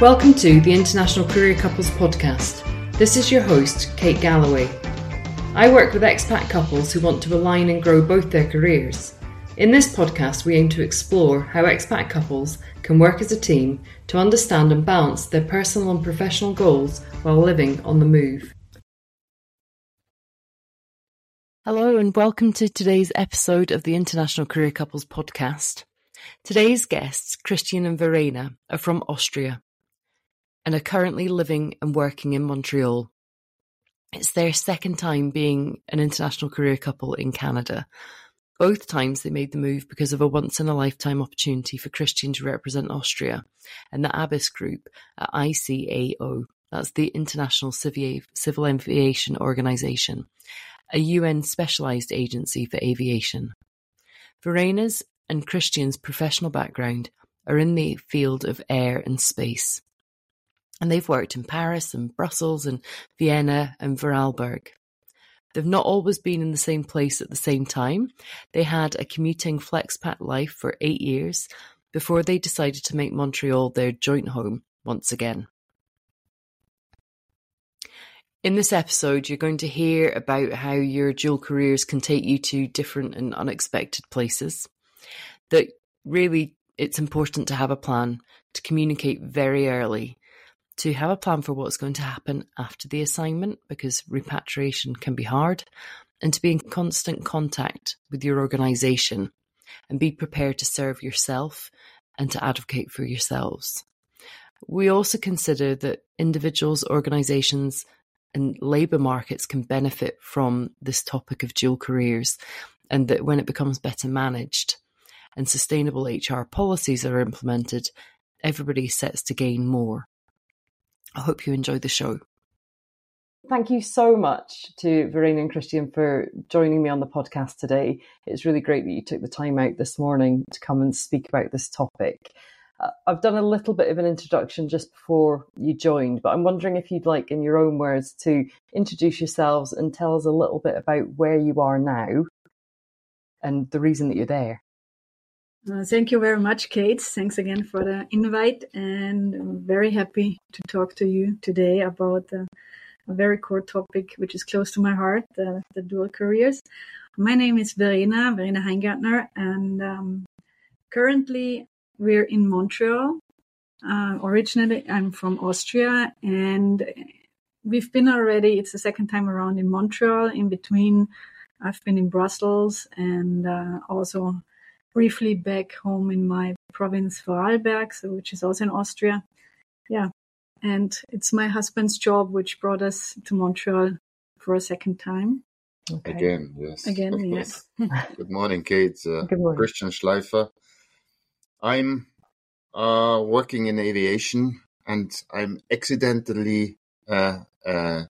Welcome to the International Career Couples podcast. This is your host, Kate Galloway. I work with expat couples who want to align and grow both their careers. In this podcast, we aim to explore how expat couples can work as a team to understand and balance their personal and professional goals while living on the move. Hello, and welcome to today's episode of the International Career Couples podcast. Today's guests, Christian and Verena, are from Austria and are currently living and working in Montreal. It's their second time being an international career couple in Canada. Both times they made the move because of a once in a lifetime opportunity for Christian to represent Austria and the ABIS group at ICAO. That's the International Civil Aviation Organization, a UN specialized agency for aviation. Verena's and Christian's professional background are in the field of air and space and they've worked in Paris and Brussels and Vienna and Vorarlberg. They've not always been in the same place at the same time. They had a commuting flexpat life for eight years before they decided to make Montreal their joint home once again. In this episode, you're going to hear about how your dual careers can take you to different and unexpected places. That really, it's important to have a plan, to communicate very early, to have a plan for what's going to happen after the assignment because repatriation can be hard, and to be in constant contact with your organisation and be prepared to serve yourself and to advocate for yourselves. We also consider that individuals, organisations, and labour markets can benefit from this topic of dual careers, and that when it becomes better managed and sustainable HR policies are implemented, everybody sets to gain more. I hope you enjoy the show. Thank you so much to Verena and Christian for joining me on the podcast today. It's really great that you took the time out this morning to come and speak about this topic. Uh, I've done a little bit of an introduction just before you joined, but I'm wondering if you'd like, in your own words, to introduce yourselves and tell us a little bit about where you are now and the reason that you're there. Uh, thank you very much, Kate. Thanks again for the invite, and I'm very happy to talk to you today about uh, a very core topic which is close to my heart: the, the dual careers. My name is Verena, Verena Heingärtner, and um, currently we're in Montreal. Uh, originally, I'm from Austria, and we've been already. It's the second time around in Montreal. In between, I've been in Brussels and uh, also briefly back home in my province Vorarlberg, so which is also in Austria. Yeah. And it's my husband's job which brought us to Montreal for a second time. Okay. Again, yes. Again, yes. Good morning, Kate. Uh, Good morning. Christian Schleifer. I'm uh, working in aviation and I'm accidentally uh, uh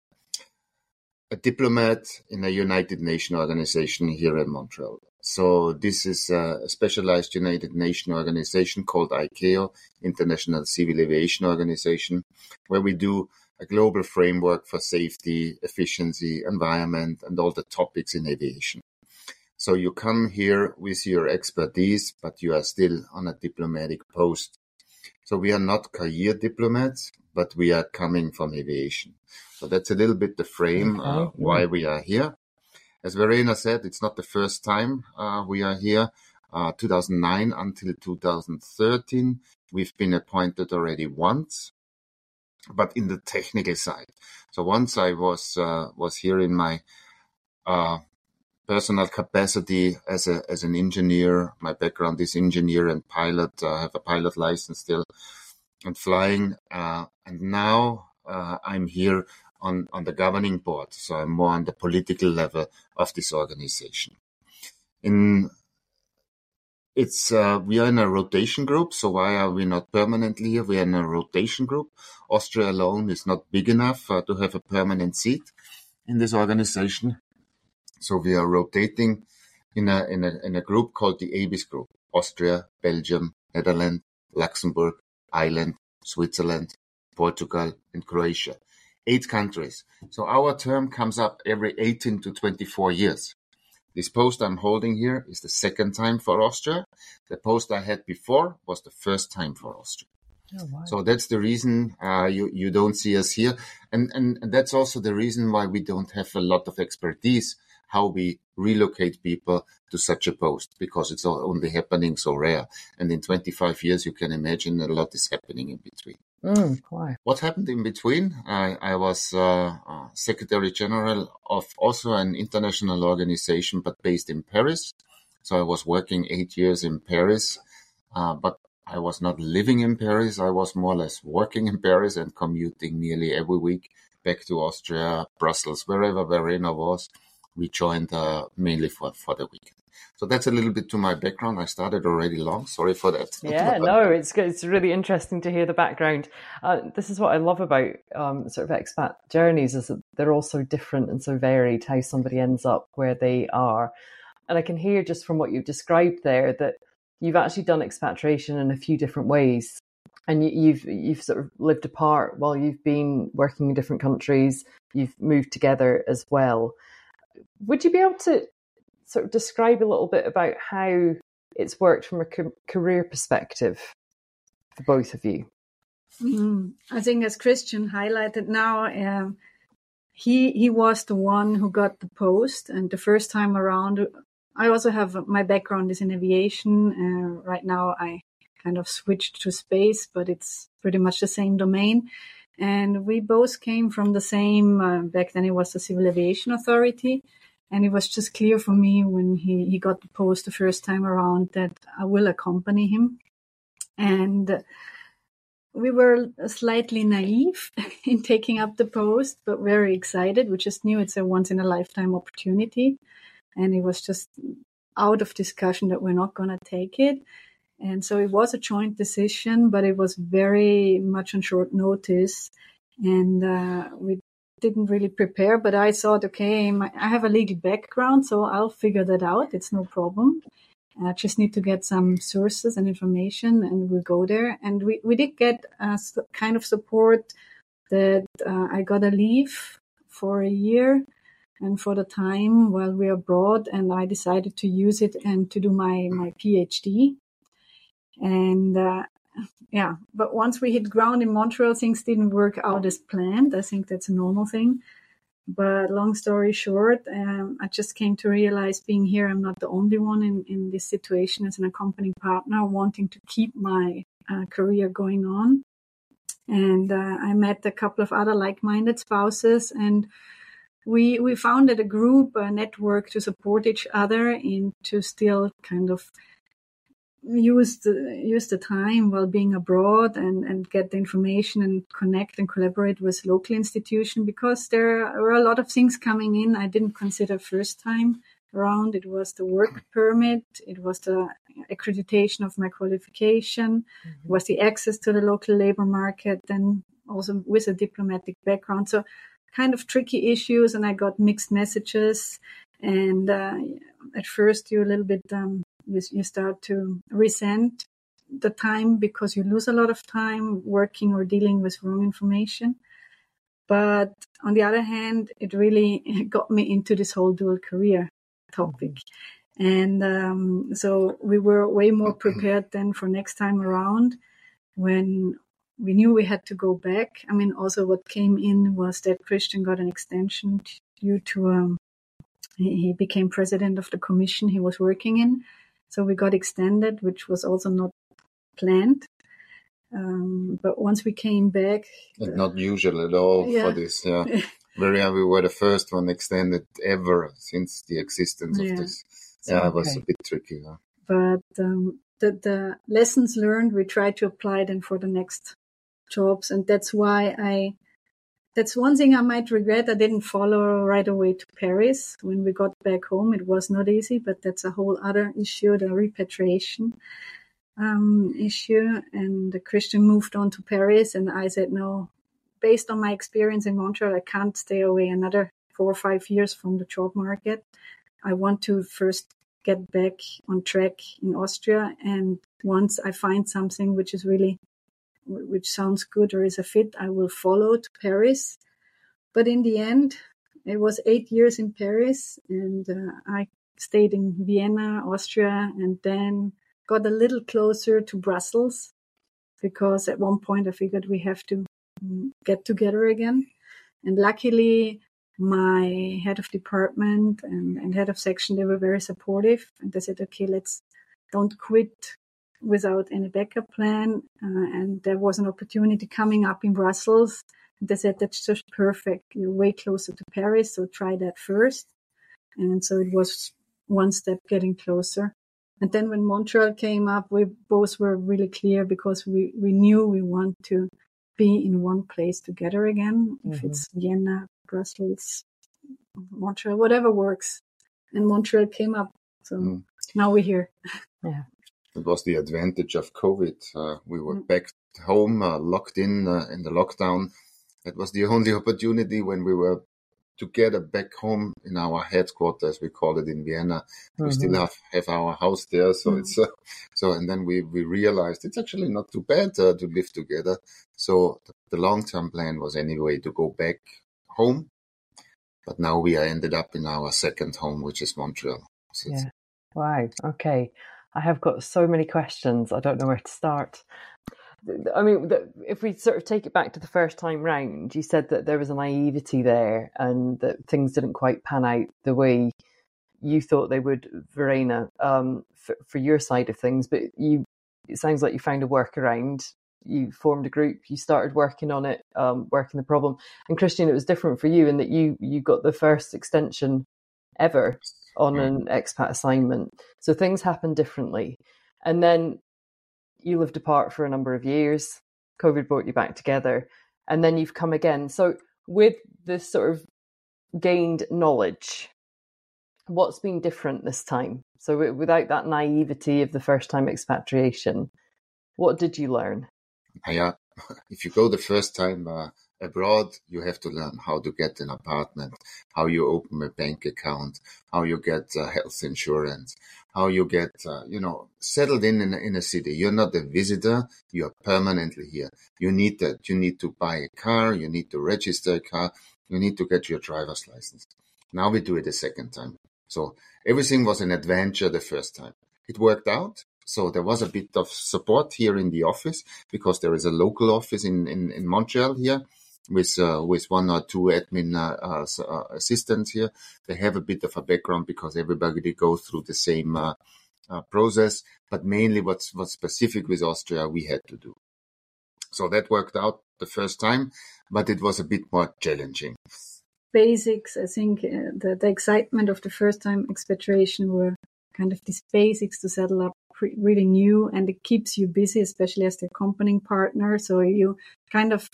a diplomat in a United Nations organization here in Montreal. So this is a specialized United Nations organization called ICAO, International Civil Aviation Organization, where we do a global framework for safety, efficiency, environment, and all the topics in aviation. So you come here with your expertise, but you are still on a diplomatic post. So we are not career diplomats, but we are coming from aviation. So that's a little bit the frame okay. uh, why we are here. As Verena said, it's not the first time uh, we are here. Uh, 2009 until 2013, we've been appointed already once, but in the technical side. So once I was uh, was here in my uh, personal capacity as a as an engineer. My background is engineer and pilot. I have a pilot license still and flying. Uh, and now uh, I'm here on, on the governing board. So I'm more on the political level of this organization. In it's uh, we are in a rotation group. So why are we not permanently here? We are in a rotation group. Austria alone is not big enough uh, to have a permanent seat in this organization. So we are rotating in a in a in a group called the ABIS group: Austria, Belgium, Netherlands, Luxembourg, Ireland, Switzerland, Portugal, and Croatia eight countries. So our term comes up every 18 to 24 years. This post I'm holding here is the second time for Austria. The post I had before was the first time for Austria. Oh, wow. So that's the reason uh, you you don't see us here, and and that's also the reason why we don't have a lot of expertise how we relocate people to such a post because it's only happening so rare. And in 25 years, you can imagine a lot is happening in between. Mm, what happened in between? I, I was uh, uh, Secretary General of also an international organization, but based in Paris. So I was working eight years in Paris, uh, but I was not living in Paris. I was more or less working in Paris and commuting nearly every week back to Austria, Brussels, wherever Verena was. We joined uh, mainly for, for the weekend. So that's a little bit to my background. I started already long. Sorry for that. Yeah, no, it's good. It's really interesting to hear the background. Uh, this is what I love about um, sort of expat journeys is that they're all so different and so varied. How somebody ends up where they are, and I can hear just from what you've described there that you've actually done expatriation in a few different ways, and you, you've you've sort of lived apart while you've been working in different countries. You've moved together as well. Would you be able to sort of describe a little bit about how it's worked from a career perspective for both of you? Mm, I think, as Christian highlighted now, um, he he was the one who got the post, and the first time around, I also have my background is in aviation. Uh, right now, I kind of switched to space, but it's pretty much the same domain. And we both came from the same. Uh, back then, it was the Civil Aviation Authority, and it was just clear for me when he, he got the post the first time around that I will accompany him. And we were slightly naive in taking up the post, but very excited. We just knew it's a once in a lifetime opportunity. And it was just out of discussion that we're not going to take it. And so it was a joint decision, but it was very much on short notice. And uh, we didn't really prepare, but I thought, okay, I have a legal background, so I'll figure that out. It's no problem. I just need to get some sources and information, and we'll go there. And we, we did get a kind of support that uh, I got a leave for a year and for the time while we're abroad, and I decided to use it and to do my, my PhD. And uh, yeah, but once we hit ground in Montreal, things didn't work out as planned. I think that's a normal thing. But long story short, um, I just came to realize being here, I'm not the only one in, in this situation as an accompanying partner, wanting to keep my uh, career going on. And uh, I met a couple of other like-minded spouses, and we we founded a group, a network to support each other in to still kind of use the use the time while being abroad and and get the information and connect and collaborate with local institution because there were a lot of things coming in I didn't consider first time around. It was the work permit, it was the accreditation of my qualification, mm-hmm. was the access to the local labor market, and also with a diplomatic background. So kind of tricky issues, and I got mixed messages. And uh, at first, you're a little bit um, you, you start to resent the time because you lose a lot of time working or dealing with wrong information. But on the other hand, it really got me into this whole dual career topic. And um, so we were way more prepared than for next time around when we knew we had to go back. I mean, also what came in was that Christian got an extension due to um, he became president of the commission he was working in. So we got extended, which was also not planned. Um, but once we came back, and not usual at all yeah. for this. Yeah, very. we were the first one extended ever since the existence of this. So, yeah, it was okay. a bit tricky. Yeah. But um, the the lessons learned, we tried to apply them for the next jobs, and that's why I that's one thing I might regret. I didn't follow right away to Paris. When we got back home, it was not easy, but that's a whole other issue, the repatriation um, issue. And Christian moved on to Paris, and I said, no, based on my experience in Montreal, I can't stay away another four or five years from the job market. I want to first get back on track in Austria. And once I find something which is really which sounds good or is a fit, I will follow to Paris. But in the end, it was eight years in Paris, and uh, I stayed in Vienna, Austria, and then got a little closer to Brussels because at one point I figured we have to mm, get together again. And luckily, my head of department and, and head of section, they were very supportive. And they said, okay, let's don't quit without any backup plan. Uh, and there was an opportunity coming up in Brussels. And they said, that's just perfect. You're way closer to Paris. So try that first. And so it was one step getting closer. And then when Montreal came up, we both were really clear because we, we knew we want to be in one place together again. Mm-hmm. If it's Vienna, Brussels, Montreal, whatever works. And Montreal came up. So mm. now we're here. Yeah. It was the advantage of COVID. Uh, we were mm. back home, uh, locked in uh, in the lockdown. It was the only opportunity when we were together back home in our headquarters, we call it in Vienna. Mm-hmm. We still mm-hmm. have, have our house there. So mm-hmm. it's, uh, so, and then we, we realized it's actually not too bad uh, to live together. So the, the long term plan was anyway to go back home. But now we are ended up in our second home, which is Montreal. So yeah. Wow. Okay. I have got so many questions. I don't know where to start. I mean, if we sort of take it back to the first time round, you said that there was a naivety there and that things didn't quite pan out the way you thought they would, Verena, um, for, for, your side of things. But you, it sounds like you found a workaround. You formed a group. You started working on it, um, working the problem. And Christian, it was different for you in that you you got the first extension ever on an expat assignment. So things happen differently. And then you lived apart for a number of years. COVID brought you back together, and then you've come again. So, with this sort of gained knowledge, what's been different this time? So, without that naivety of the first time expatriation, what did you learn? Yeah, if you go the first time uh, abroad, you have to learn how to get an apartment, how you open a bank account, how you get uh, health insurance, how you get, uh, you know, settled in, in in a city. You're not a visitor. You are permanently here. You need that. You need to buy a car. You need to register a car. You need to get your driver's license. Now we do it a second time. So everything was an adventure the first time. It worked out. So there was a bit of support here in the office because there is a local office in, in, in Montreal here with uh, with one or two admin uh, uh, uh, assistants here. They have a bit of a background because everybody goes through the same uh, uh, process. But mainly, what's what's specific with Austria, we had to do. So that worked out the first time, but it was a bit more challenging. Basics, I think, the the excitement of the first time expatriation were kind of these basics to settle up really new and it keeps you busy, especially as the accompanying partner. So you kind of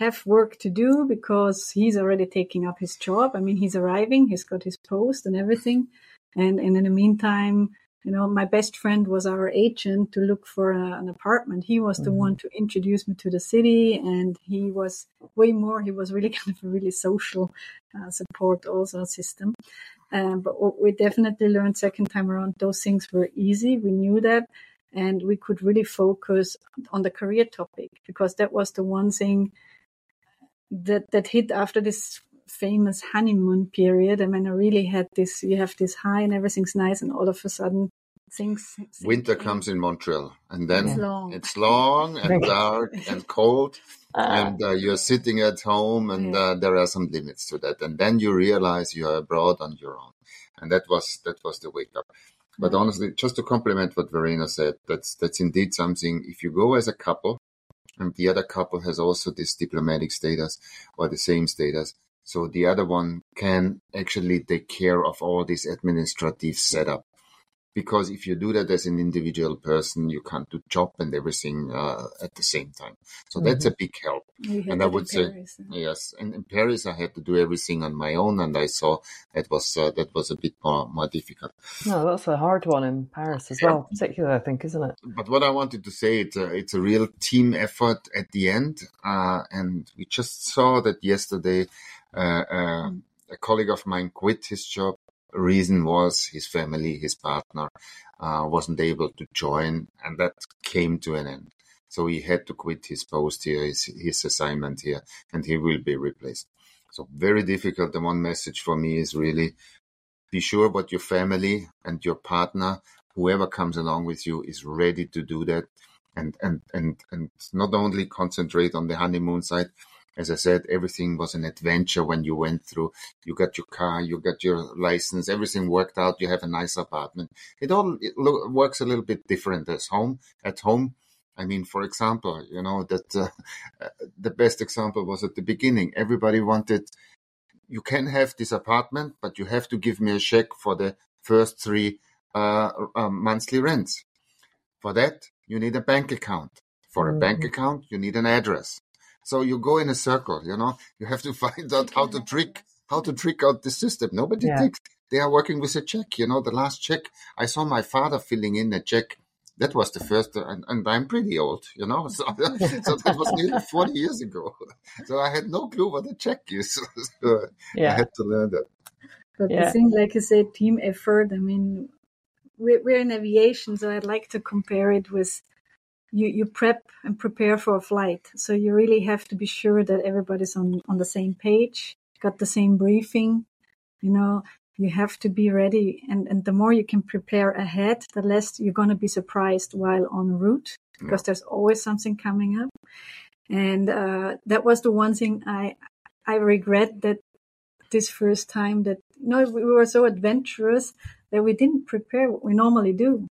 have work to do because he's already taking up his job. I mean, he's arriving, he's got his post and everything. And, and in the meantime, you know, my best friend was our agent to look for a, an apartment. He was the mm-hmm. one to introduce me to the city, and he was way more. He was really kind of a really social uh, support also system. Um, but what we definitely learned second time around, those things were easy. We knew that, and we could really focus on the career topic because that was the one thing that that hit after this famous honeymoon period. I mean, I really had this. You have this high and everything's nice, and all of a sudden things. things Winter comes in Montreal, and then it's long, it's long and dark and cold, uh, and uh, you're sitting at home, and yeah. uh, there are some limits to that. And then you realize you are abroad on your own, and that was that was the wake up. But honestly, just to complement what Verena said, that's that's indeed something. If you go as a couple, and the other couple has also this diplomatic status or the same status. So the other one can actually take care of all this administrative setup because if you do that as an individual person, you can't do job and everything uh, at the same time. So mm-hmm. that's a big help. And I would say Paris, yes. And in Paris, I had to do everything on my own, and I saw that was uh, that was a bit more more difficult. No, that's a hard one in Paris as well, particularly I think, isn't it? But what I wanted to say, it's a, it's a real team effort at the end, uh, and we just saw that yesterday. Uh, uh, a colleague of mine quit his job reason was his family, his partner, uh, wasn't able to join, and that came to an end. So he had to quit his post here, his, his assignment here, and he will be replaced. So very difficult. The one message for me is really be sure what your family and your partner, whoever comes along with you, is ready to do that. and and and and not only concentrate on the honeymoon side. As I said, everything was an adventure when you went through. You got your car, you got your license, everything worked out. You have a nice apartment. It all it lo- works a little bit different as home. At home, I mean, for example, you know that uh, the best example was at the beginning. Everybody wanted you can have this apartment, but you have to give me a check for the first three uh, uh, monthly rents. For that, you need a bank account. For a mm-hmm. bank account, you need an address. So you go in a circle. You know, you have to find out how to trick how to trick out the system. Nobody yeah. thinks they are working with a check. You know, the last check I saw my father filling in a check that was the first, and, and I'm pretty old, you know, so, so that was nearly 40 years ago. So I had no clue what a check is. so yeah. I had to learn that. But yeah. the thing, like you said, team effort, I mean, we're, we're in aviation, so I'd like to compare it with you, you prep and prepare for a flight. So you really have to be sure that everybody's on, on the same page, got the same briefing, you know, you have to be ready. And, and the more you can prepare ahead the less you're going to be surprised while en route because there's always something coming up. And uh, that was the one thing i i regret that this first time that you know we were so adventurous that we didn't prepare what we normally do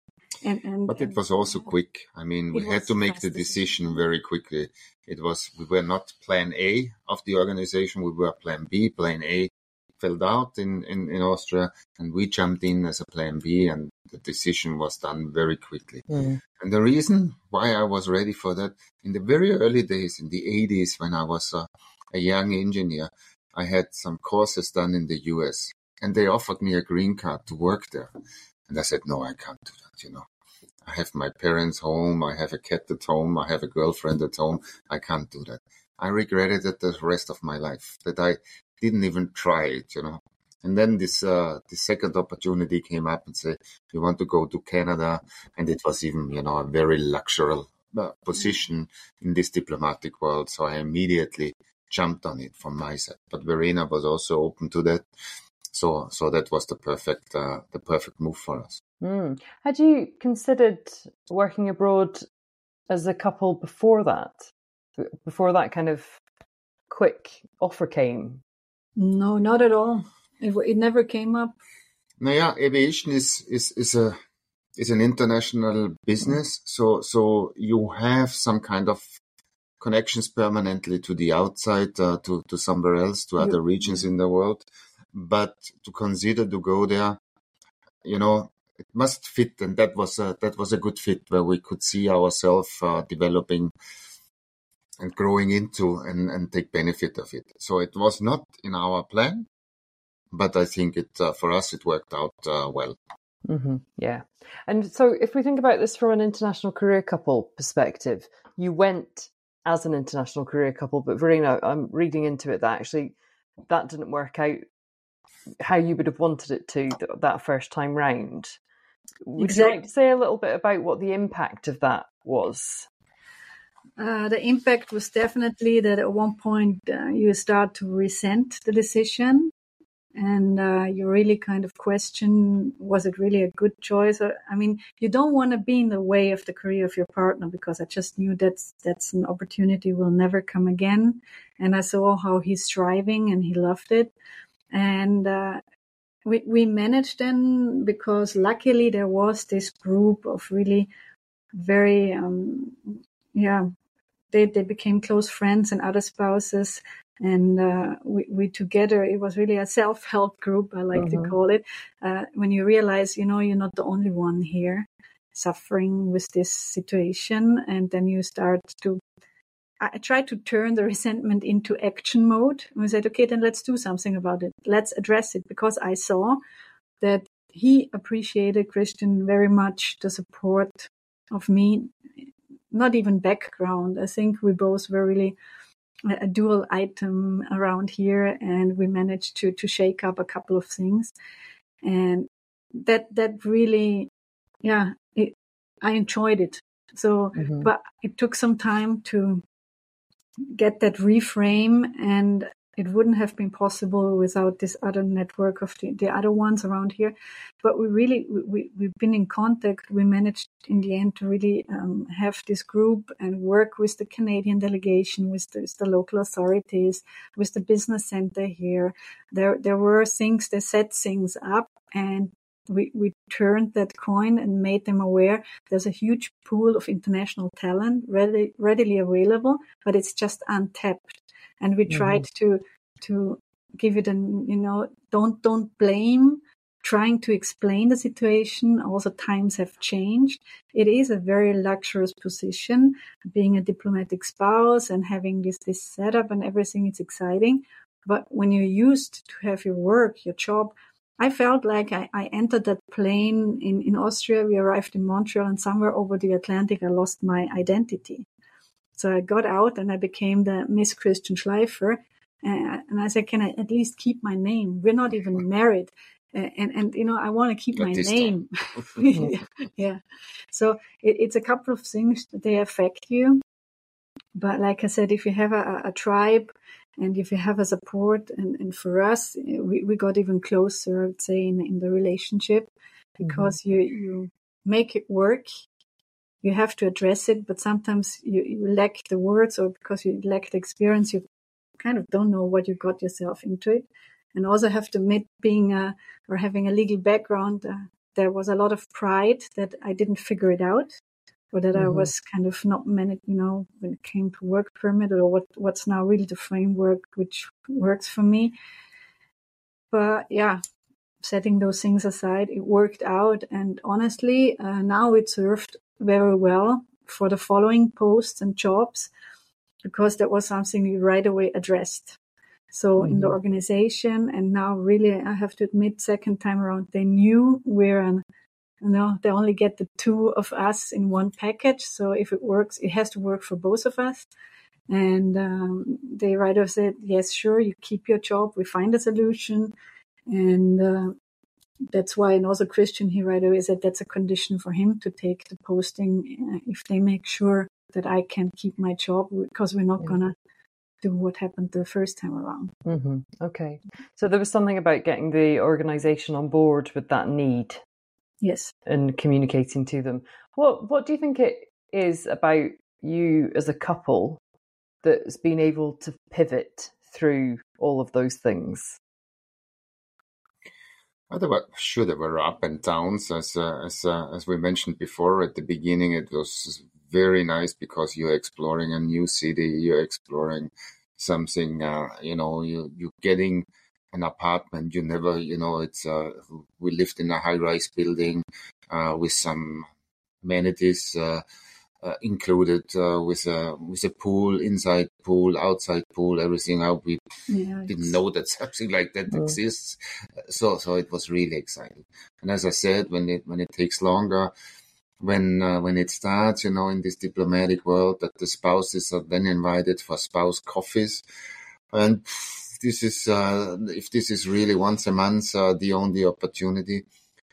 and, and but it was also quick i mean we had to make the decision, decision very quickly it was we were not plan a of the organization we were plan b plan a filled out in, in, in Austria, and we jumped in as a plan B, and the decision was done very quickly. Mm. And the reason why I was ready for that, in the very early days, in the 80s, when I was a, a young engineer, I had some courses done in the US, and they offered me a green card to work there. And I said, no, I can't do that, you know. I have my parents home, I have a cat at home, I have a girlfriend at home. I can't do that. I regretted it the rest of my life that I didn't even try it, you know. And then this uh, this second opportunity came up and said, "We want to go to Canada," and it was even you know a very luxury uh, position in this diplomatic world. So I immediately jumped on it from my side. But Verena was also open to that, so so that was the perfect uh, the perfect move for us. Mm. Had you considered working abroad as a couple before that? Before that kind of quick offer came no, not at all. It, it never came up. Naja, aviation is, is, is a, is an international business. So, so you have some kind of connections permanently to the outside, uh, to, to somewhere else, to other regions in the world. But to consider to go there, you know, it must fit. And that was a, that was a good fit where we could see ourselves uh, developing and growing into and, and take benefit of it. So it was not in our plan, but I think it uh, for us it worked out uh, well. Mm-hmm. Yeah, and so if we think about this from an international career couple perspective, you went as an international career couple, but Verena, I'm reading into it that actually that didn't work out how you would have wanted it to that first time round. Would exactly. you like to say a little bit about what the impact of that was? Uh, the impact was definitely that at one point uh, you start to resent the decision and uh, you really kind of question was it really a good choice or, i mean you don't want to be in the way of the career of your partner because i just knew that's that's an opportunity will never come again and i saw how he's striving and he loved it and uh, we, we managed then because luckily there was this group of really very um, yeah, they, they became close friends and other spouses. And uh, we, we together, it was really a self help group, I like to mm-hmm. call it. Uh, when you realize, you know, you're not the only one here suffering with this situation. And then you start to I tried to turn the resentment into action mode. And we said, okay, then let's do something about it. Let's address it because I saw that he appreciated Christian very much the support of me not even background. I think we both were really a dual item around here and we managed to to shake up a couple of things and that that really yeah it, i enjoyed it so mm-hmm. but it took some time to get that reframe and it wouldn't have been possible without this other network of the, the other ones around here but we really we, we've been in contact we managed in the end to really um, have this group and work with the Canadian delegation, with the, with the, local authorities, with the business center here. There, there were things, they set things up and we, we turned that coin and made them aware there's a huge pool of international talent ready, readily available, but it's just untapped. And we mm-hmm. tried to, to give it an, you know, don't, don't blame, trying to explain the situation. Also times have changed. It is a very luxurious position being a diplomatic spouse and having this, this setup and everything. It's exciting. But when you're used to have your work, your job, I felt like I, I, entered that plane in, in Austria. We arrived in Montreal and somewhere over the Atlantic, I lost my identity. So I got out and I became the Miss Christian Schleifer. Uh, and I said, can I at least keep my name? We're not even married. Uh, and, and, you know, I want to keep my name. yeah. So it, it's a couple of things that they affect you. But like I said, if you have a, a tribe and if you have a support and, and for us we, we got even closer i would say in, in the relationship mm-hmm. because mm-hmm. you you make it work you have to address it but sometimes you, you lack the words or because you lack the experience you kind of don't know what you got yourself into it and also have to admit being a or having a legal background uh, there was a lot of pride that i didn't figure it out or that mm-hmm. I was kind of not managed, you know, when it came to work permit or what what's now really the framework which works for me. But yeah, setting those things aside, it worked out, and honestly, uh, now it served very well for the following posts and jobs because that was something we right away addressed. So mm-hmm. in the mm-hmm. organization, and now really, I have to admit, second time around, they knew we're an you know, they only get the two of us in one package. So if it works, it has to work for both of us. And um, the writer said, yes, sure, you keep your job. We find a solution. And uh, that's why, and also Christian, he right away said that's a condition for him to take the posting uh, if they make sure that I can keep my job because we're not yeah. going to do what happened the first time around. Mm-hmm. Okay. So there was something about getting the organization on board with that need Yes. And communicating to them. What what do you think it is about you as a couple that's been able to pivot through all of those things? Well, there were, sure, there were up and downs, as uh, as uh, as we mentioned before. At the beginning, it was very nice because you're exploring a new city, you're exploring something. Uh, you know, you you're getting an apartment. You never, you know, it's uh, we lived in a high-rise building uh, with some amenities uh, uh included uh, with a with a pool, inside pool, outside pool, everything. Out we yeah, didn't know that something like that oh. exists. So so it was really exciting. And as I said, when it when it takes longer. When uh, when it starts, you know, in this diplomatic world, that the spouses are then invited for spouse coffees, and this is uh, if this is really once a month uh, the only opportunity,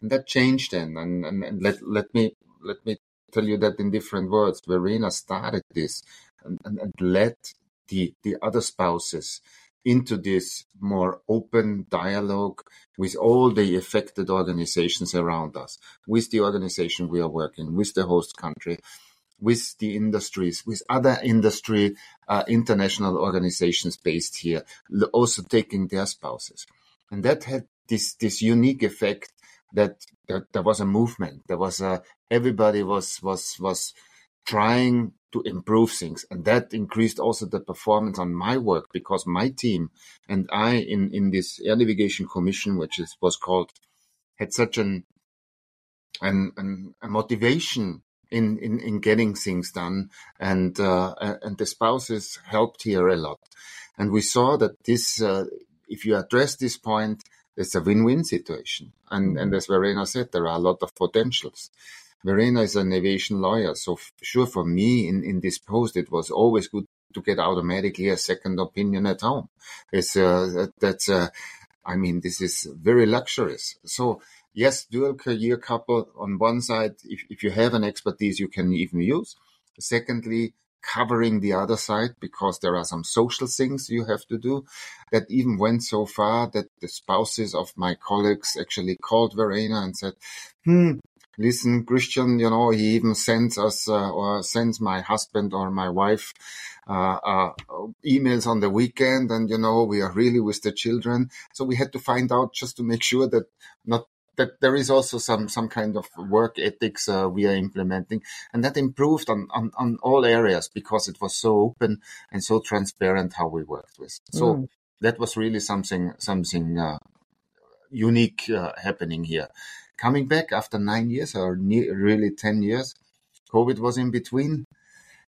and that changed then. And, and, and, let let me let me tell you that in different words. Verena started this and, and, and led the the other spouses into this more open dialogue with all the affected organizations around us, with the organization we are working, with the host country, with the industries, with other industry uh, international organizations based here, also taking their spouses. And that had this, this unique effect that, that there was a movement. There was a, everybody was, was, was trying to improve things. And that increased also the performance on my work because my team and I in, in this air navigation commission, which is, was called, had such an, an, an a motivation in, in, in getting things done. And, uh, and the spouses helped here a lot. And we saw that this, uh, if you address this point, it's a win-win situation. And, and as Verena said, there are a lot of potentials. Verena is an aviation lawyer. So f- sure, for me in, in this post, it was always good to get automatically a second opinion at home. It's, uh, that's, uh, I mean, this is very luxurious. So yes, dual career couple on one side, if, if you have an expertise you can even use. Secondly, covering the other side because there are some social things you have to do that even went so far that the spouses of my colleagues actually called Verena and said, Hmm, listen, Christian, you know, he even sends us uh, or sends my husband or my wife uh, uh, emails on the weekend, and you know, we are really with the children. So we had to find out just to make sure that not that there is also some some kind of work ethics uh, we are implementing, and that improved on, on on all areas because it was so open and so transparent how we worked with. So mm. that was really something something uh, unique uh, happening here. Coming back after nine years or really ten years, COVID was in between.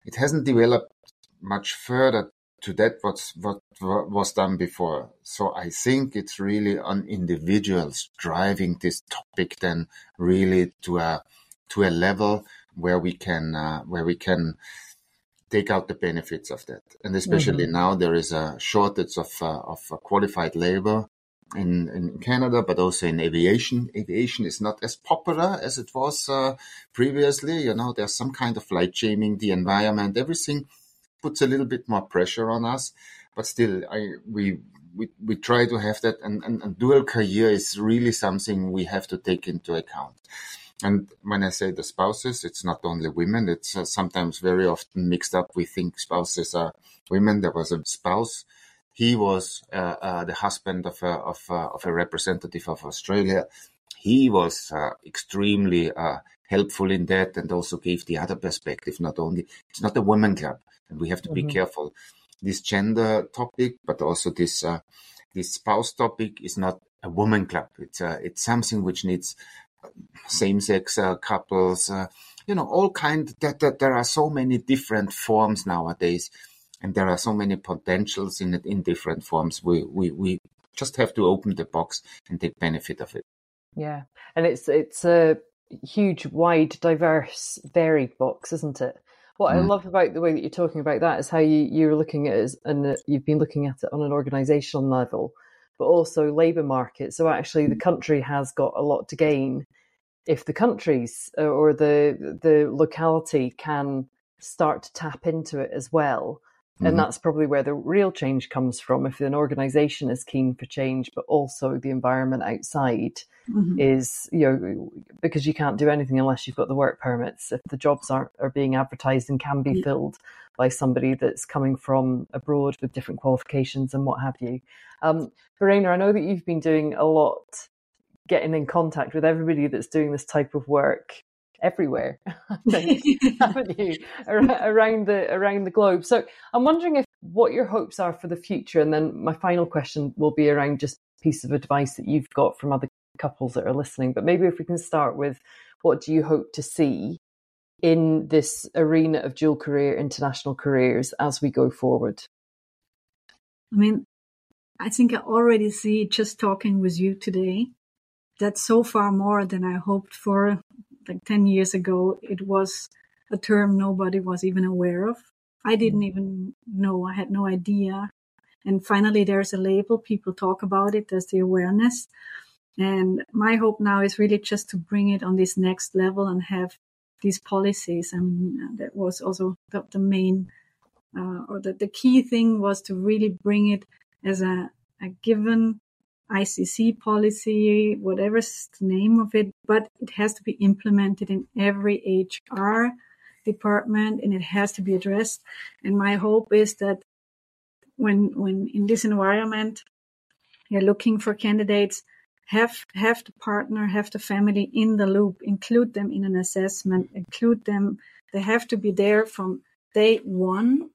It hasn't developed much further to that what's what, what was done before. So I think it's really on individuals driving this topic then really to a to a level where we can uh, where we can take out the benefits of that. And especially mm-hmm. now there is a shortage of uh, of qualified labor in in Canada, but also in aviation. Aviation is not as popular as it was uh, previously. You know, there's some kind of flight shaming, the environment, everything puts a little bit more pressure on us. But still, I we we, we try to have that, and, and, and dual career is really something we have to take into account. And when I say the spouses, it's not only women. It's uh, sometimes very often mixed up. We think spouses are women. There was a spouse. He was uh, uh, the husband of a, of, of a representative of Australia. He was uh, extremely uh, helpful in that and also gave the other perspective. Not only, it's not a women club and we have to mm-hmm. be careful. This gender topic, but also this uh, this spouse topic is not a woman club. It's uh, it's something which needs same sex uh, couples, uh, you know, all kind. That, that there are so many different forms nowadays, and there are so many potentials in it in different forms. We we we just have to open the box and take benefit of it. Yeah, and it's it's a huge, wide, diverse, varied box, isn't it? What mm. I love about the way that you're talking about that is how you, you're looking at it and you've been looking at it on an organizational level, but also labour market. So actually, the country has got a lot to gain if the countries uh, or the the locality can start to tap into it as well Mm-hmm. And that's probably where the real change comes from. If an organization is keen for change, but also the environment outside mm-hmm. is, you know, because you can't do anything unless you've got the work permits. If the jobs aren't are being advertised and can be yeah. filled by somebody that's coming from abroad with different qualifications and what have you. Um, Verena, I know that you've been doing a lot getting in contact with everybody that's doing this type of work everywhere, haven't you, around the around the globe? So I'm wondering if what your hopes are for the future, and then my final question will be around just a piece of advice that you've got from other couples that are listening. But maybe if we can start with what do you hope to see in this arena of dual career international careers as we go forward? I mean, I think I already see just talking with you today that's so far more than I hoped for like 10 years ago, it was a term nobody was even aware of. I didn't even know, I had no idea. And finally, there's a label, people talk about it, there's the awareness. And my hope now is really just to bring it on this next level and have these policies. And that was also the, the main, uh, or the, the key thing was to really bring it as a, a given ICC policy, whatever's the name of it, but it has to be implemented in every HR department and it has to be addressed. And my hope is that when, when in this environment, you're looking for candidates, have, have the partner, have the family in the loop, include them in an assessment, include them. They have to be there from day one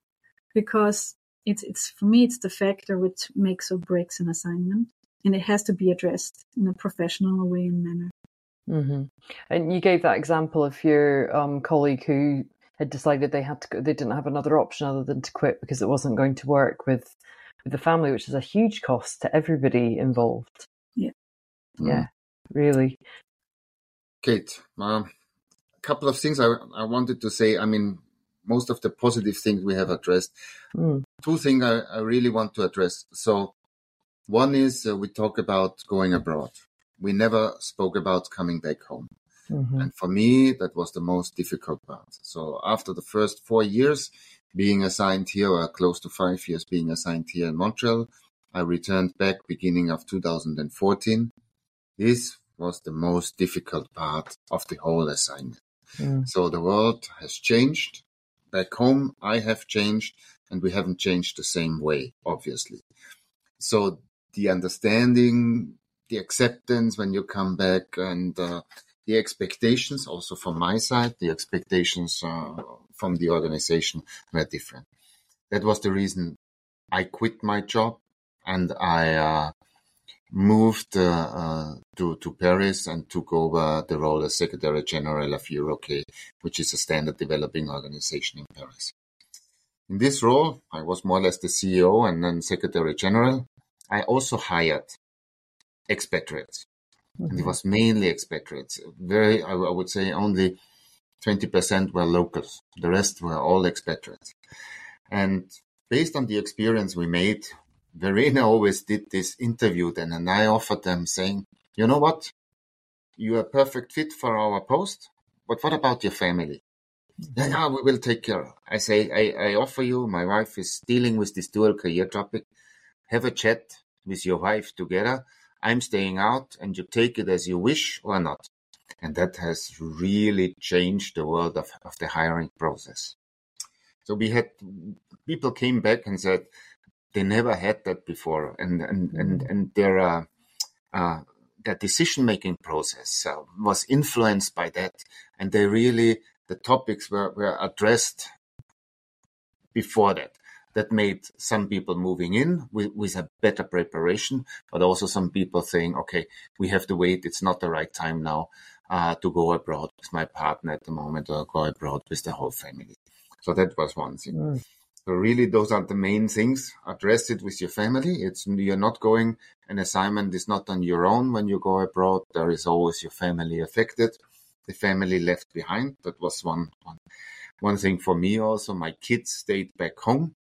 because it's, it's, for me, it's the factor which makes or breaks an assignment and it has to be addressed in a professional way and manner. Mm-hmm. And you gave that example of your um, colleague who had decided they had to go, they didn't have another option other than to quit because it wasn't going to work with with the family, which is a huge cost to everybody involved. Yeah, yeah, mm. really. Kate, um, a couple of things I I wanted to say. I mean, most of the positive things we have addressed. Mm. Two things I, I really want to address. So one is uh, we talk about going abroad. We never spoke about coming back home. Mm-hmm. And for me, that was the most difficult part. So after the first four years being assigned here, or close to five years being assigned here in Montreal, I returned back beginning of 2014. This was the most difficult part of the whole assignment. Mm. So the world has changed. Back home, I have changed, and we haven't changed the same way, obviously. So the understanding, the acceptance when you come back, and uh, the expectations, also from my side, the expectations uh, from the organization were different. That was the reason I quit my job and I uh, moved uh, uh, to to Paris and took over the role as Secretary General of EUROCAE, which is a standard developing organization in Paris. In this role, I was more or less the CEO and then Secretary General. I also hired expatriates, mm-hmm. and it mm-hmm. was mainly expatriates. Very, I, I would say, only twenty percent were locals. The rest were all expatriates, and based on the experience we made Verena always did this interview then, and I offered them saying, you know what? You are a perfect fit for our post, but what about your family? Yeah, yeah, we will take care. I say, I, I offer you, my wife is dealing with this dual career topic. Have a chat with your wife together. I'm staying out and you take it as you wish or not. And that has really changed the world of, of the hiring process. So we had people came back and said, they never had that before, and and and mm. and their uh, uh, their decision making process uh, was influenced by that, and they really the topics were were addressed before that. That made some people moving in with, with a better preparation, but also some people saying, "Okay, we have to wait. It's not the right time now uh, to go abroad with my partner at the moment, or go abroad with the whole family." So that was one thing. Mm. So really, those are the main things. Address it with your family. It's you're not going. An assignment is not on your own when you go abroad. There is always your family affected. The family left behind. That was one one, one thing for me. Also, my kids stayed back home.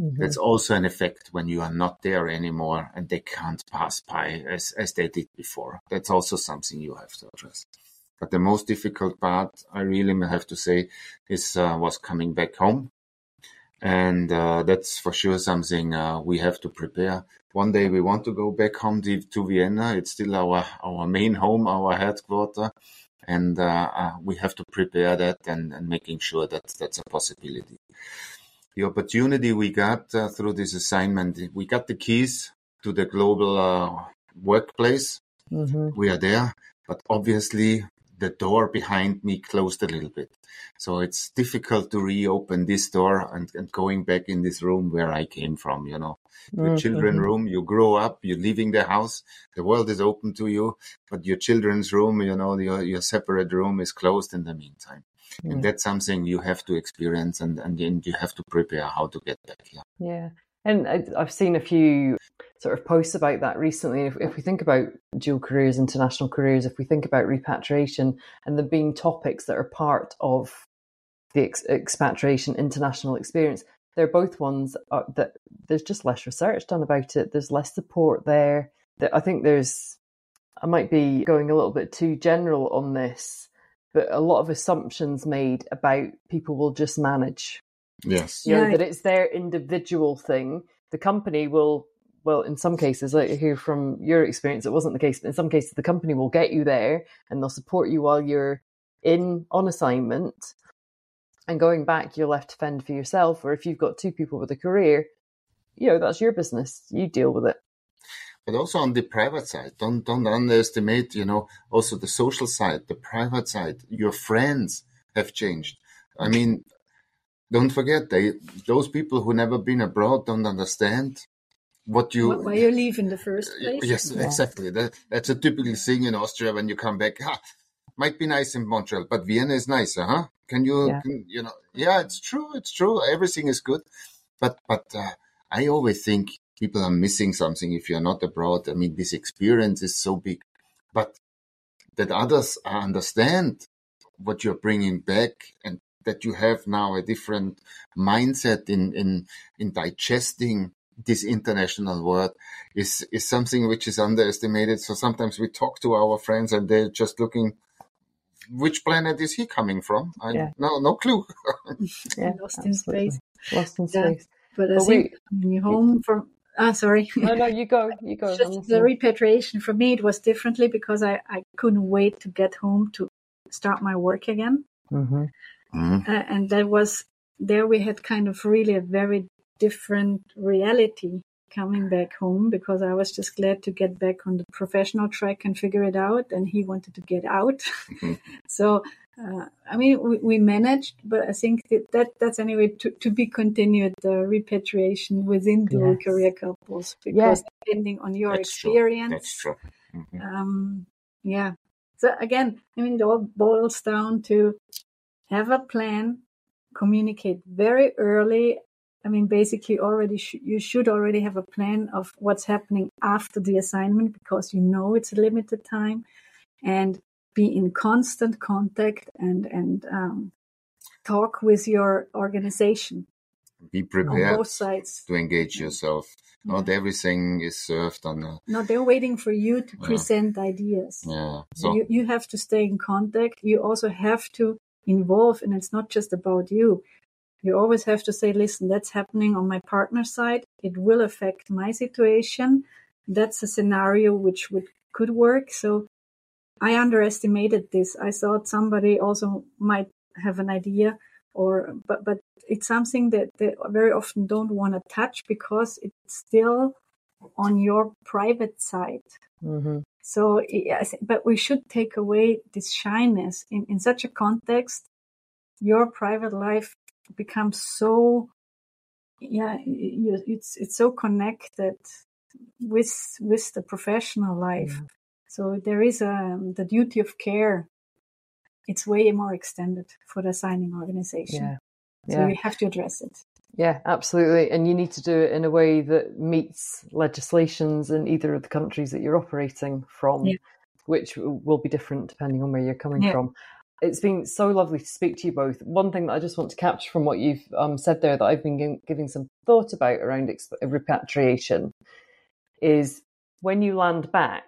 Mm-hmm. That's also an effect when you are not there anymore and they can't pass by as, as they did before. That's also something you have to address. But the most difficult part, I really have to say, is uh, was coming back home and uh, that's for sure something uh, we have to prepare. One day we want to go back home to, to Vienna. It's still our our main home, our headquarter, and uh, uh we have to prepare that and, and, making sure that that's a possibility. The opportunity we got uh, through this assignment, we got the keys to the global uh, workplace. Mm-hmm. We are there, but obviously the door behind me closed a little bit. So it's difficult to reopen this door and, and going back in this room where I came from, you know. Your mm-hmm. children room, you grow up, you're leaving the house, the world is open to you, but your children's room, you know, your, your separate room is closed in the meantime. Mm. And that's something you have to experience and, and then you have to prepare how to get back here. Yeah. And I've seen a few sort of posts about that recently. If, if, we think about dual careers, international careers, if we think about repatriation and the being topics that are part of the ex- expatriation international experience, they're both ones uh, that there's just less research done about it. There's less support there. That I think there's, I might be going a little bit too general on this, but a lot of assumptions made about people will just manage Yes. You know, that it's their individual thing. The company will, well, in some cases, I hear from your experience, it wasn't the case, but in some cases, the company will get you there and they'll support you while you're in on assignment. And going back, you're left to fend for yourself. Or if you've got two people with a career, you know, that's your business. You deal with it but also on the private side don't don't underestimate you know also the social side the private side your friends have changed i mean don't forget they those people who never been abroad don't understand what you why you leave in the first place. Yes, yeah. exactly. That, that's a typical thing in Austria when you come back. Ha, might be nice in Montreal, but Vienna is nicer, huh? Can you, yeah. can, you know? Yeah, it's true. It's true. Everything is good, but but uh, I always think people are missing something if you're not abroad. I mean, this experience is so big, but that others understand what you're bringing back and that you have now a different mindset in in in digesting this international world is is something which is underestimated. So sometimes we talk to our friends and they're just looking which planet is he coming from? I yeah. no no clue. yeah, lost in space. Lost in space. But I but think we, home from Ah, sorry. No, no, you go. You go. Just the repatriation for me, it was differently because I, I couldn't wait to get home to start my work again. Mm-hmm. Mm-hmm. Uh, and that was there. We had kind of really a very different reality coming back home because I was just glad to get back on the professional track and figure it out. And he wanted to get out. Mm-hmm. so, uh, I mean, we, we, managed, but I think that, that that's anyway to, to be continued the repatriation within dual yes. career couples because depending on your that's experience, true. that's true. Mm-hmm. Um, yeah. So again, I mean, it all boils down to have a plan, communicate very early I mean, basically, already sh- you should already have a plan of what's happening after the assignment because you know it's a limited time, and be in constant contact and and um, talk with your organization. Be prepared on both sides to engage yourself. Yeah. Not everything is served on. A, no, they're waiting for you to yeah. present ideas. Yeah, so you you have to stay in contact. You also have to involve, and it's not just about you you always have to say, listen, that's happening on my partner side. It will affect my situation. That's a scenario which would could work. So I underestimated this. I thought somebody also might have an idea or but but it's something that they very often don't want to touch because it's still on your private side. Mm-hmm. So, but we should take away this shyness in, in such a context. Your private life becomes so yeah it's it's so connected with with the professional life. Yeah. so there is a um, the duty of care. It's way more extended for the signing organization. Yeah. so yeah. we have to address it. Yeah absolutely. And you need to do it in a way that meets legislations in either of the countries that you're operating from which will be different depending on where you're coming from it's been so lovely to speak to you both. One thing that I just want to capture from what you've um, said there that I've been giving some thought about around exp- repatriation is when you land back,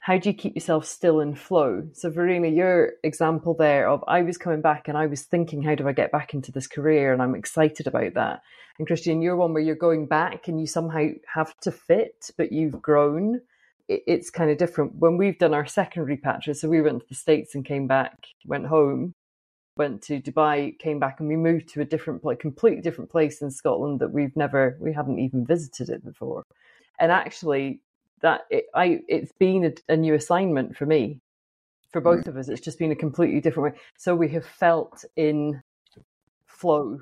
how do you keep yourself still in flow? So, Verena, your example there of I was coming back and I was thinking, how do I get back into this career? And I'm excited about that. And Christian, you're one where you're going back and you somehow have to fit, but you've grown it's kind of different. When we've done our secondary patches, so we went to the States and came back, went home, went to Dubai, came back, and we moved to a different, like, completely different place in Scotland that we've never, we hadn't even visited it before. And actually, that it, I, it's been a, a new assignment for me, for both mm. of us. It's just been a completely different way. So we have felt in flow,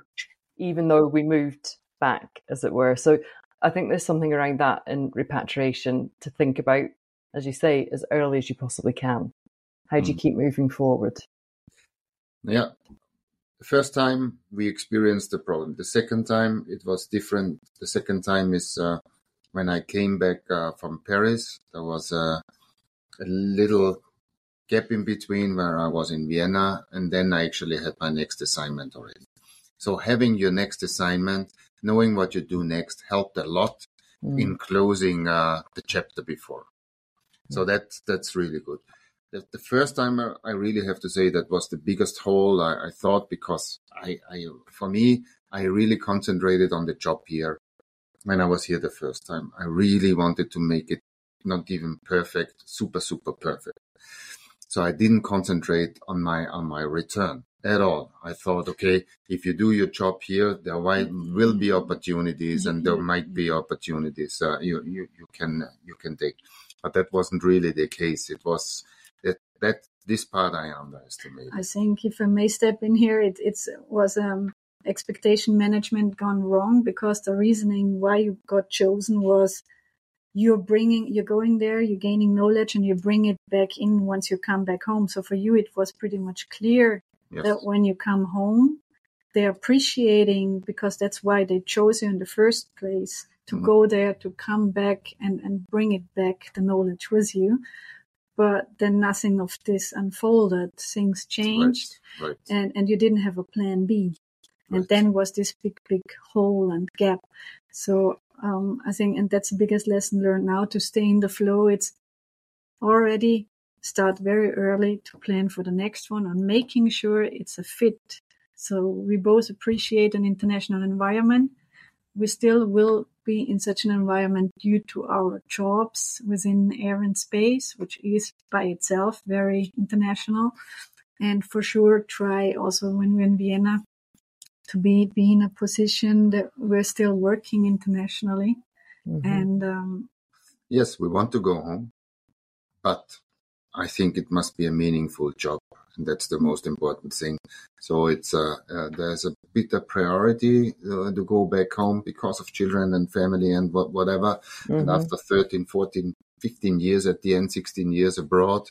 even though we moved back, as it were. So I think there's something around that in repatriation to think about, as you say, as early as you possibly can. How do you mm. keep moving forward? Yeah. The first time we experienced the problem. The second time it was different. The second time is uh, when I came back uh, from Paris. There was a, a little gap in between where I was in Vienna, and then I actually had my next assignment already. So having your next assignment knowing what you do next helped a lot mm. in closing uh, the chapter before. So mm. that that's really good. The, the, first time I really have to say that was the biggest hole I, I thought because I, I, for me, I really concentrated on the job here when I was here the first time. I really wanted to make it not even perfect, super, super perfect. So I didn't concentrate on my, on my return at all. I thought, okay, if you do your job here, there will be opportunities, and there might be opportunities uh, you, you you can you can take. But that wasn't really the case. It was that that this part I underestimated. I think if I may step in here, it it's was um expectation management gone wrong because the reasoning why you got chosen was you're bringing you're going there you're gaining knowledge and you bring it back in once you come back home so for you it was pretty much clear yes. that when you come home, they're appreciating because that's why they chose you in the first place to mm-hmm. go there, to come back and, and bring it back, the knowledge with you. But then nothing of this unfolded. Things changed right. Right. and, and you didn't have a plan B. Right. And then was this big, big hole and gap. So, um, I think, and that's the biggest lesson learned now to stay in the flow. It's already start very early to plan for the next one and making sure it's a fit. So we both appreciate an international environment. We still will be in such an environment due to our jobs within air and space, which is by itself very international. And for sure, try also when we're in Vienna to be, be in a position that we're still working internationally. Mm-hmm. And um, yes, we want to go home, but I think it must be a meaningful job. And that's the most important thing. So it's uh, uh, there's a bit of priority uh, to go back home because of children and family and wh- whatever. Mm-hmm. And after 13, 14, 15 years at the end, 16 years abroad,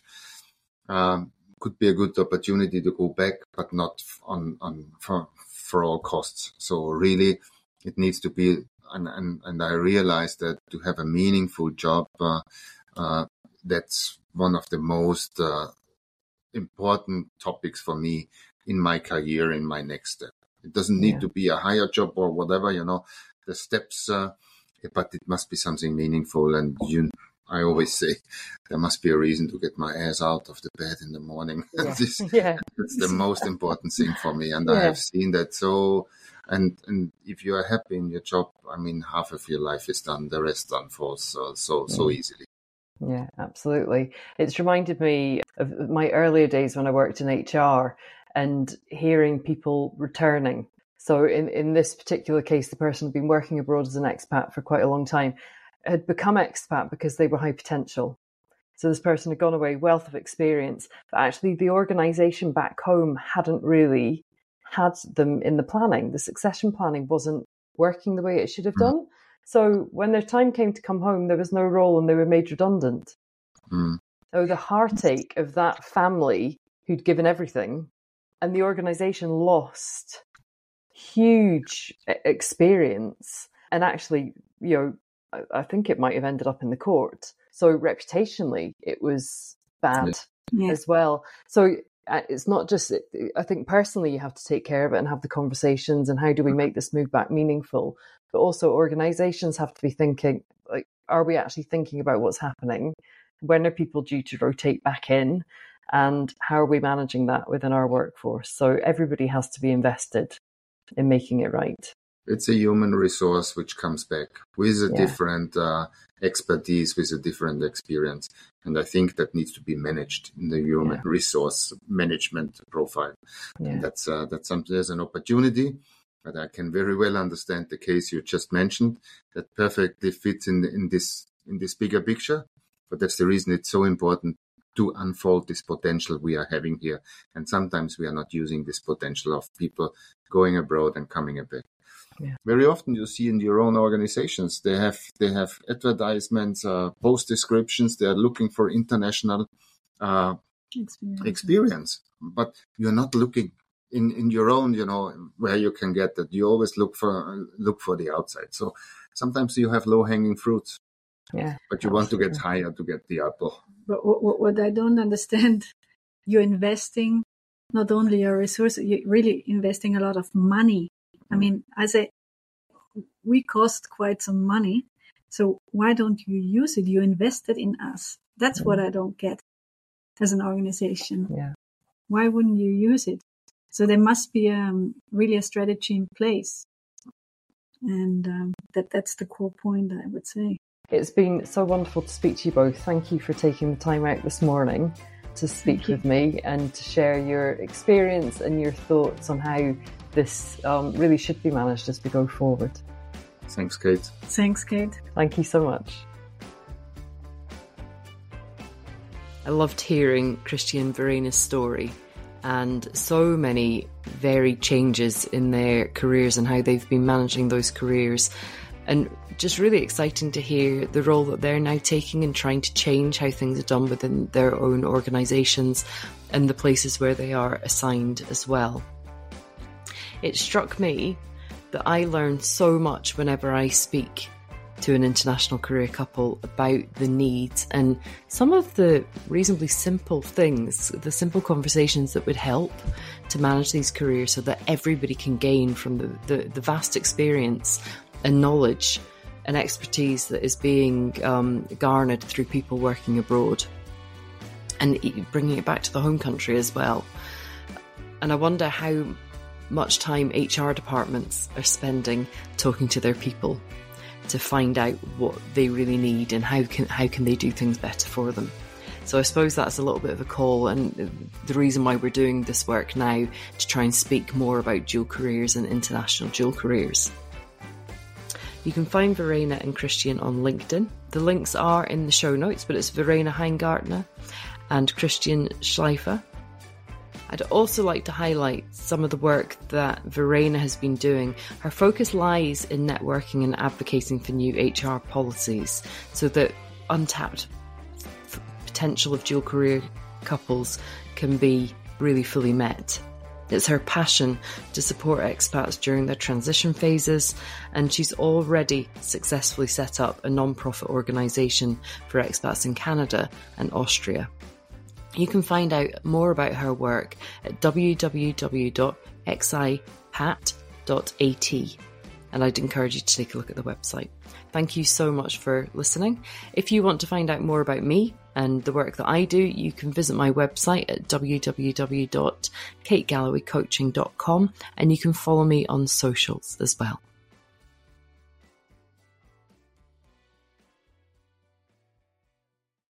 um, could be a good opportunity to go back, but not on, on for, for all costs. So really, it needs to be, and, and, and I realized that to have a meaningful job, uh, uh, that's one of the most uh, important topics for me in my career, in my next step. It doesn't need yeah. to be a higher job or whatever, you know, the steps, uh, but it must be something meaningful. And you, I always say there must be a reason to get my ass out of the bed in the morning. Yeah. this, yeah. That's the most important thing for me. And yeah. I have seen that so, and, and if you are happy in your job, I mean, half of your life is done, the rest unfolds so, so, so easily. Yeah, absolutely. It's reminded me of my earlier days when I worked in HR and hearing people returning. So in, in this particular case, the person had been working abroad as an expat for quite a long time, had become expat because they were high potential. So this person had gone away, wealth of experience, but actually the organization back home hadn't really had them in the planning. The succession planning wasn't working the way it should have hmm. done. So when their time came to come home, there was no role and they were made redundant. Mm. So the heartache of that family who'd given everything and the organization lost huge experience. And actually, you know, I, I think it might have ended up in the court. So reputationally, it was bad yeah. as well. So uh, it's not just i think personally you have to take care of it and have the conversations and how do we make this move back meaningful? But also organizations have to be thinking like are we actually thinking about what's happening? When are people due to rotate back in? And how are we managing that within our workforce? So everybody has to be invested in making it right it's a human resource which comes back with a yeah. different uh, expertise with a different experience and i think that needs to be managed in the human yeah. resource management profile yeah. and that's uh, that's something there's an opportunity but I can very well understand the case you just mentioned that perfectly fits in in this in this bigger picture. But that's the reason it's so important to unfold this potential we are having here. And sometimes we are not using this potential of people going abroad and coming back. Yeah. Very often you see in your own organizations they have they have advertisements, uh, post descriptions. They are looking for international uh, experience. experience, but you're not looking in in your own you know where you can get that you always look for look for the outside so sometimes you have low hanging fruits yeah but you absolutely. want to get higher to get the apple but what, what i don't understand you're investing not only your resources you're really investing a lot of money i mean i say we cost quite some money so why don't you use it you invested in us that's mm-hmm. what i don't get as an organization yeah why wouldn't you use it so there must be um, really a strategy in place. And um, that that's the core point, I would say. It's been so wonderful to speak to you both. Thank you for taking the time out this morning to speak with me and to share your experience and your thoughts on how this um, really should be managed as we go forward. Thanks, Kate. Thanks, Kate. Thank you so much. I loved hearing Christian Verena's story and so many varied changes in their careers and how they've been managing those careers. And just really exciting to hear the role that they're now taking in trying to change how things are done within their own organisations and the places where they are assigned as well. It struck me that I learn so much whenever I speak to an international career couple about the needs and some of the reasonably simple things, the simple conversations that would help to manage these careers so that everybody can gain from the, the, the vast experience and knowledge and expertise that is being um, garnered through people working abroad and bringing it back to the home country as well. And I wonder how much time HR departments are spending talking to their people to find out what they really need and how can how can they do things better for them. So I suppose that's a little bit of a call, and the reason why we're doing this work now to try and speak more about dual careers and international dual careers. You can find Verena and Christian on LinkedIn. The links are in the show notes, but it's Verena Heingartner and Christian Schleifer. I'd also like to highlight some of the work that Verena has been doing. Her focus lies in networking and advocating for new HR policies so that untapped potential of dual career couples can be really fully met. It's her passion to support expats during their transition phases, and she's already successfully set up a non-profit organisation for expats in Canada and Austria. You can find out more about her work at www.xipat.at, and I'd encourage you to take a look at the website. Thank you so much for listening. If you want to find out more about me, and the work that I do, you can visit my website at www.kategallowaycoaching.com and you can follow me on socials as well.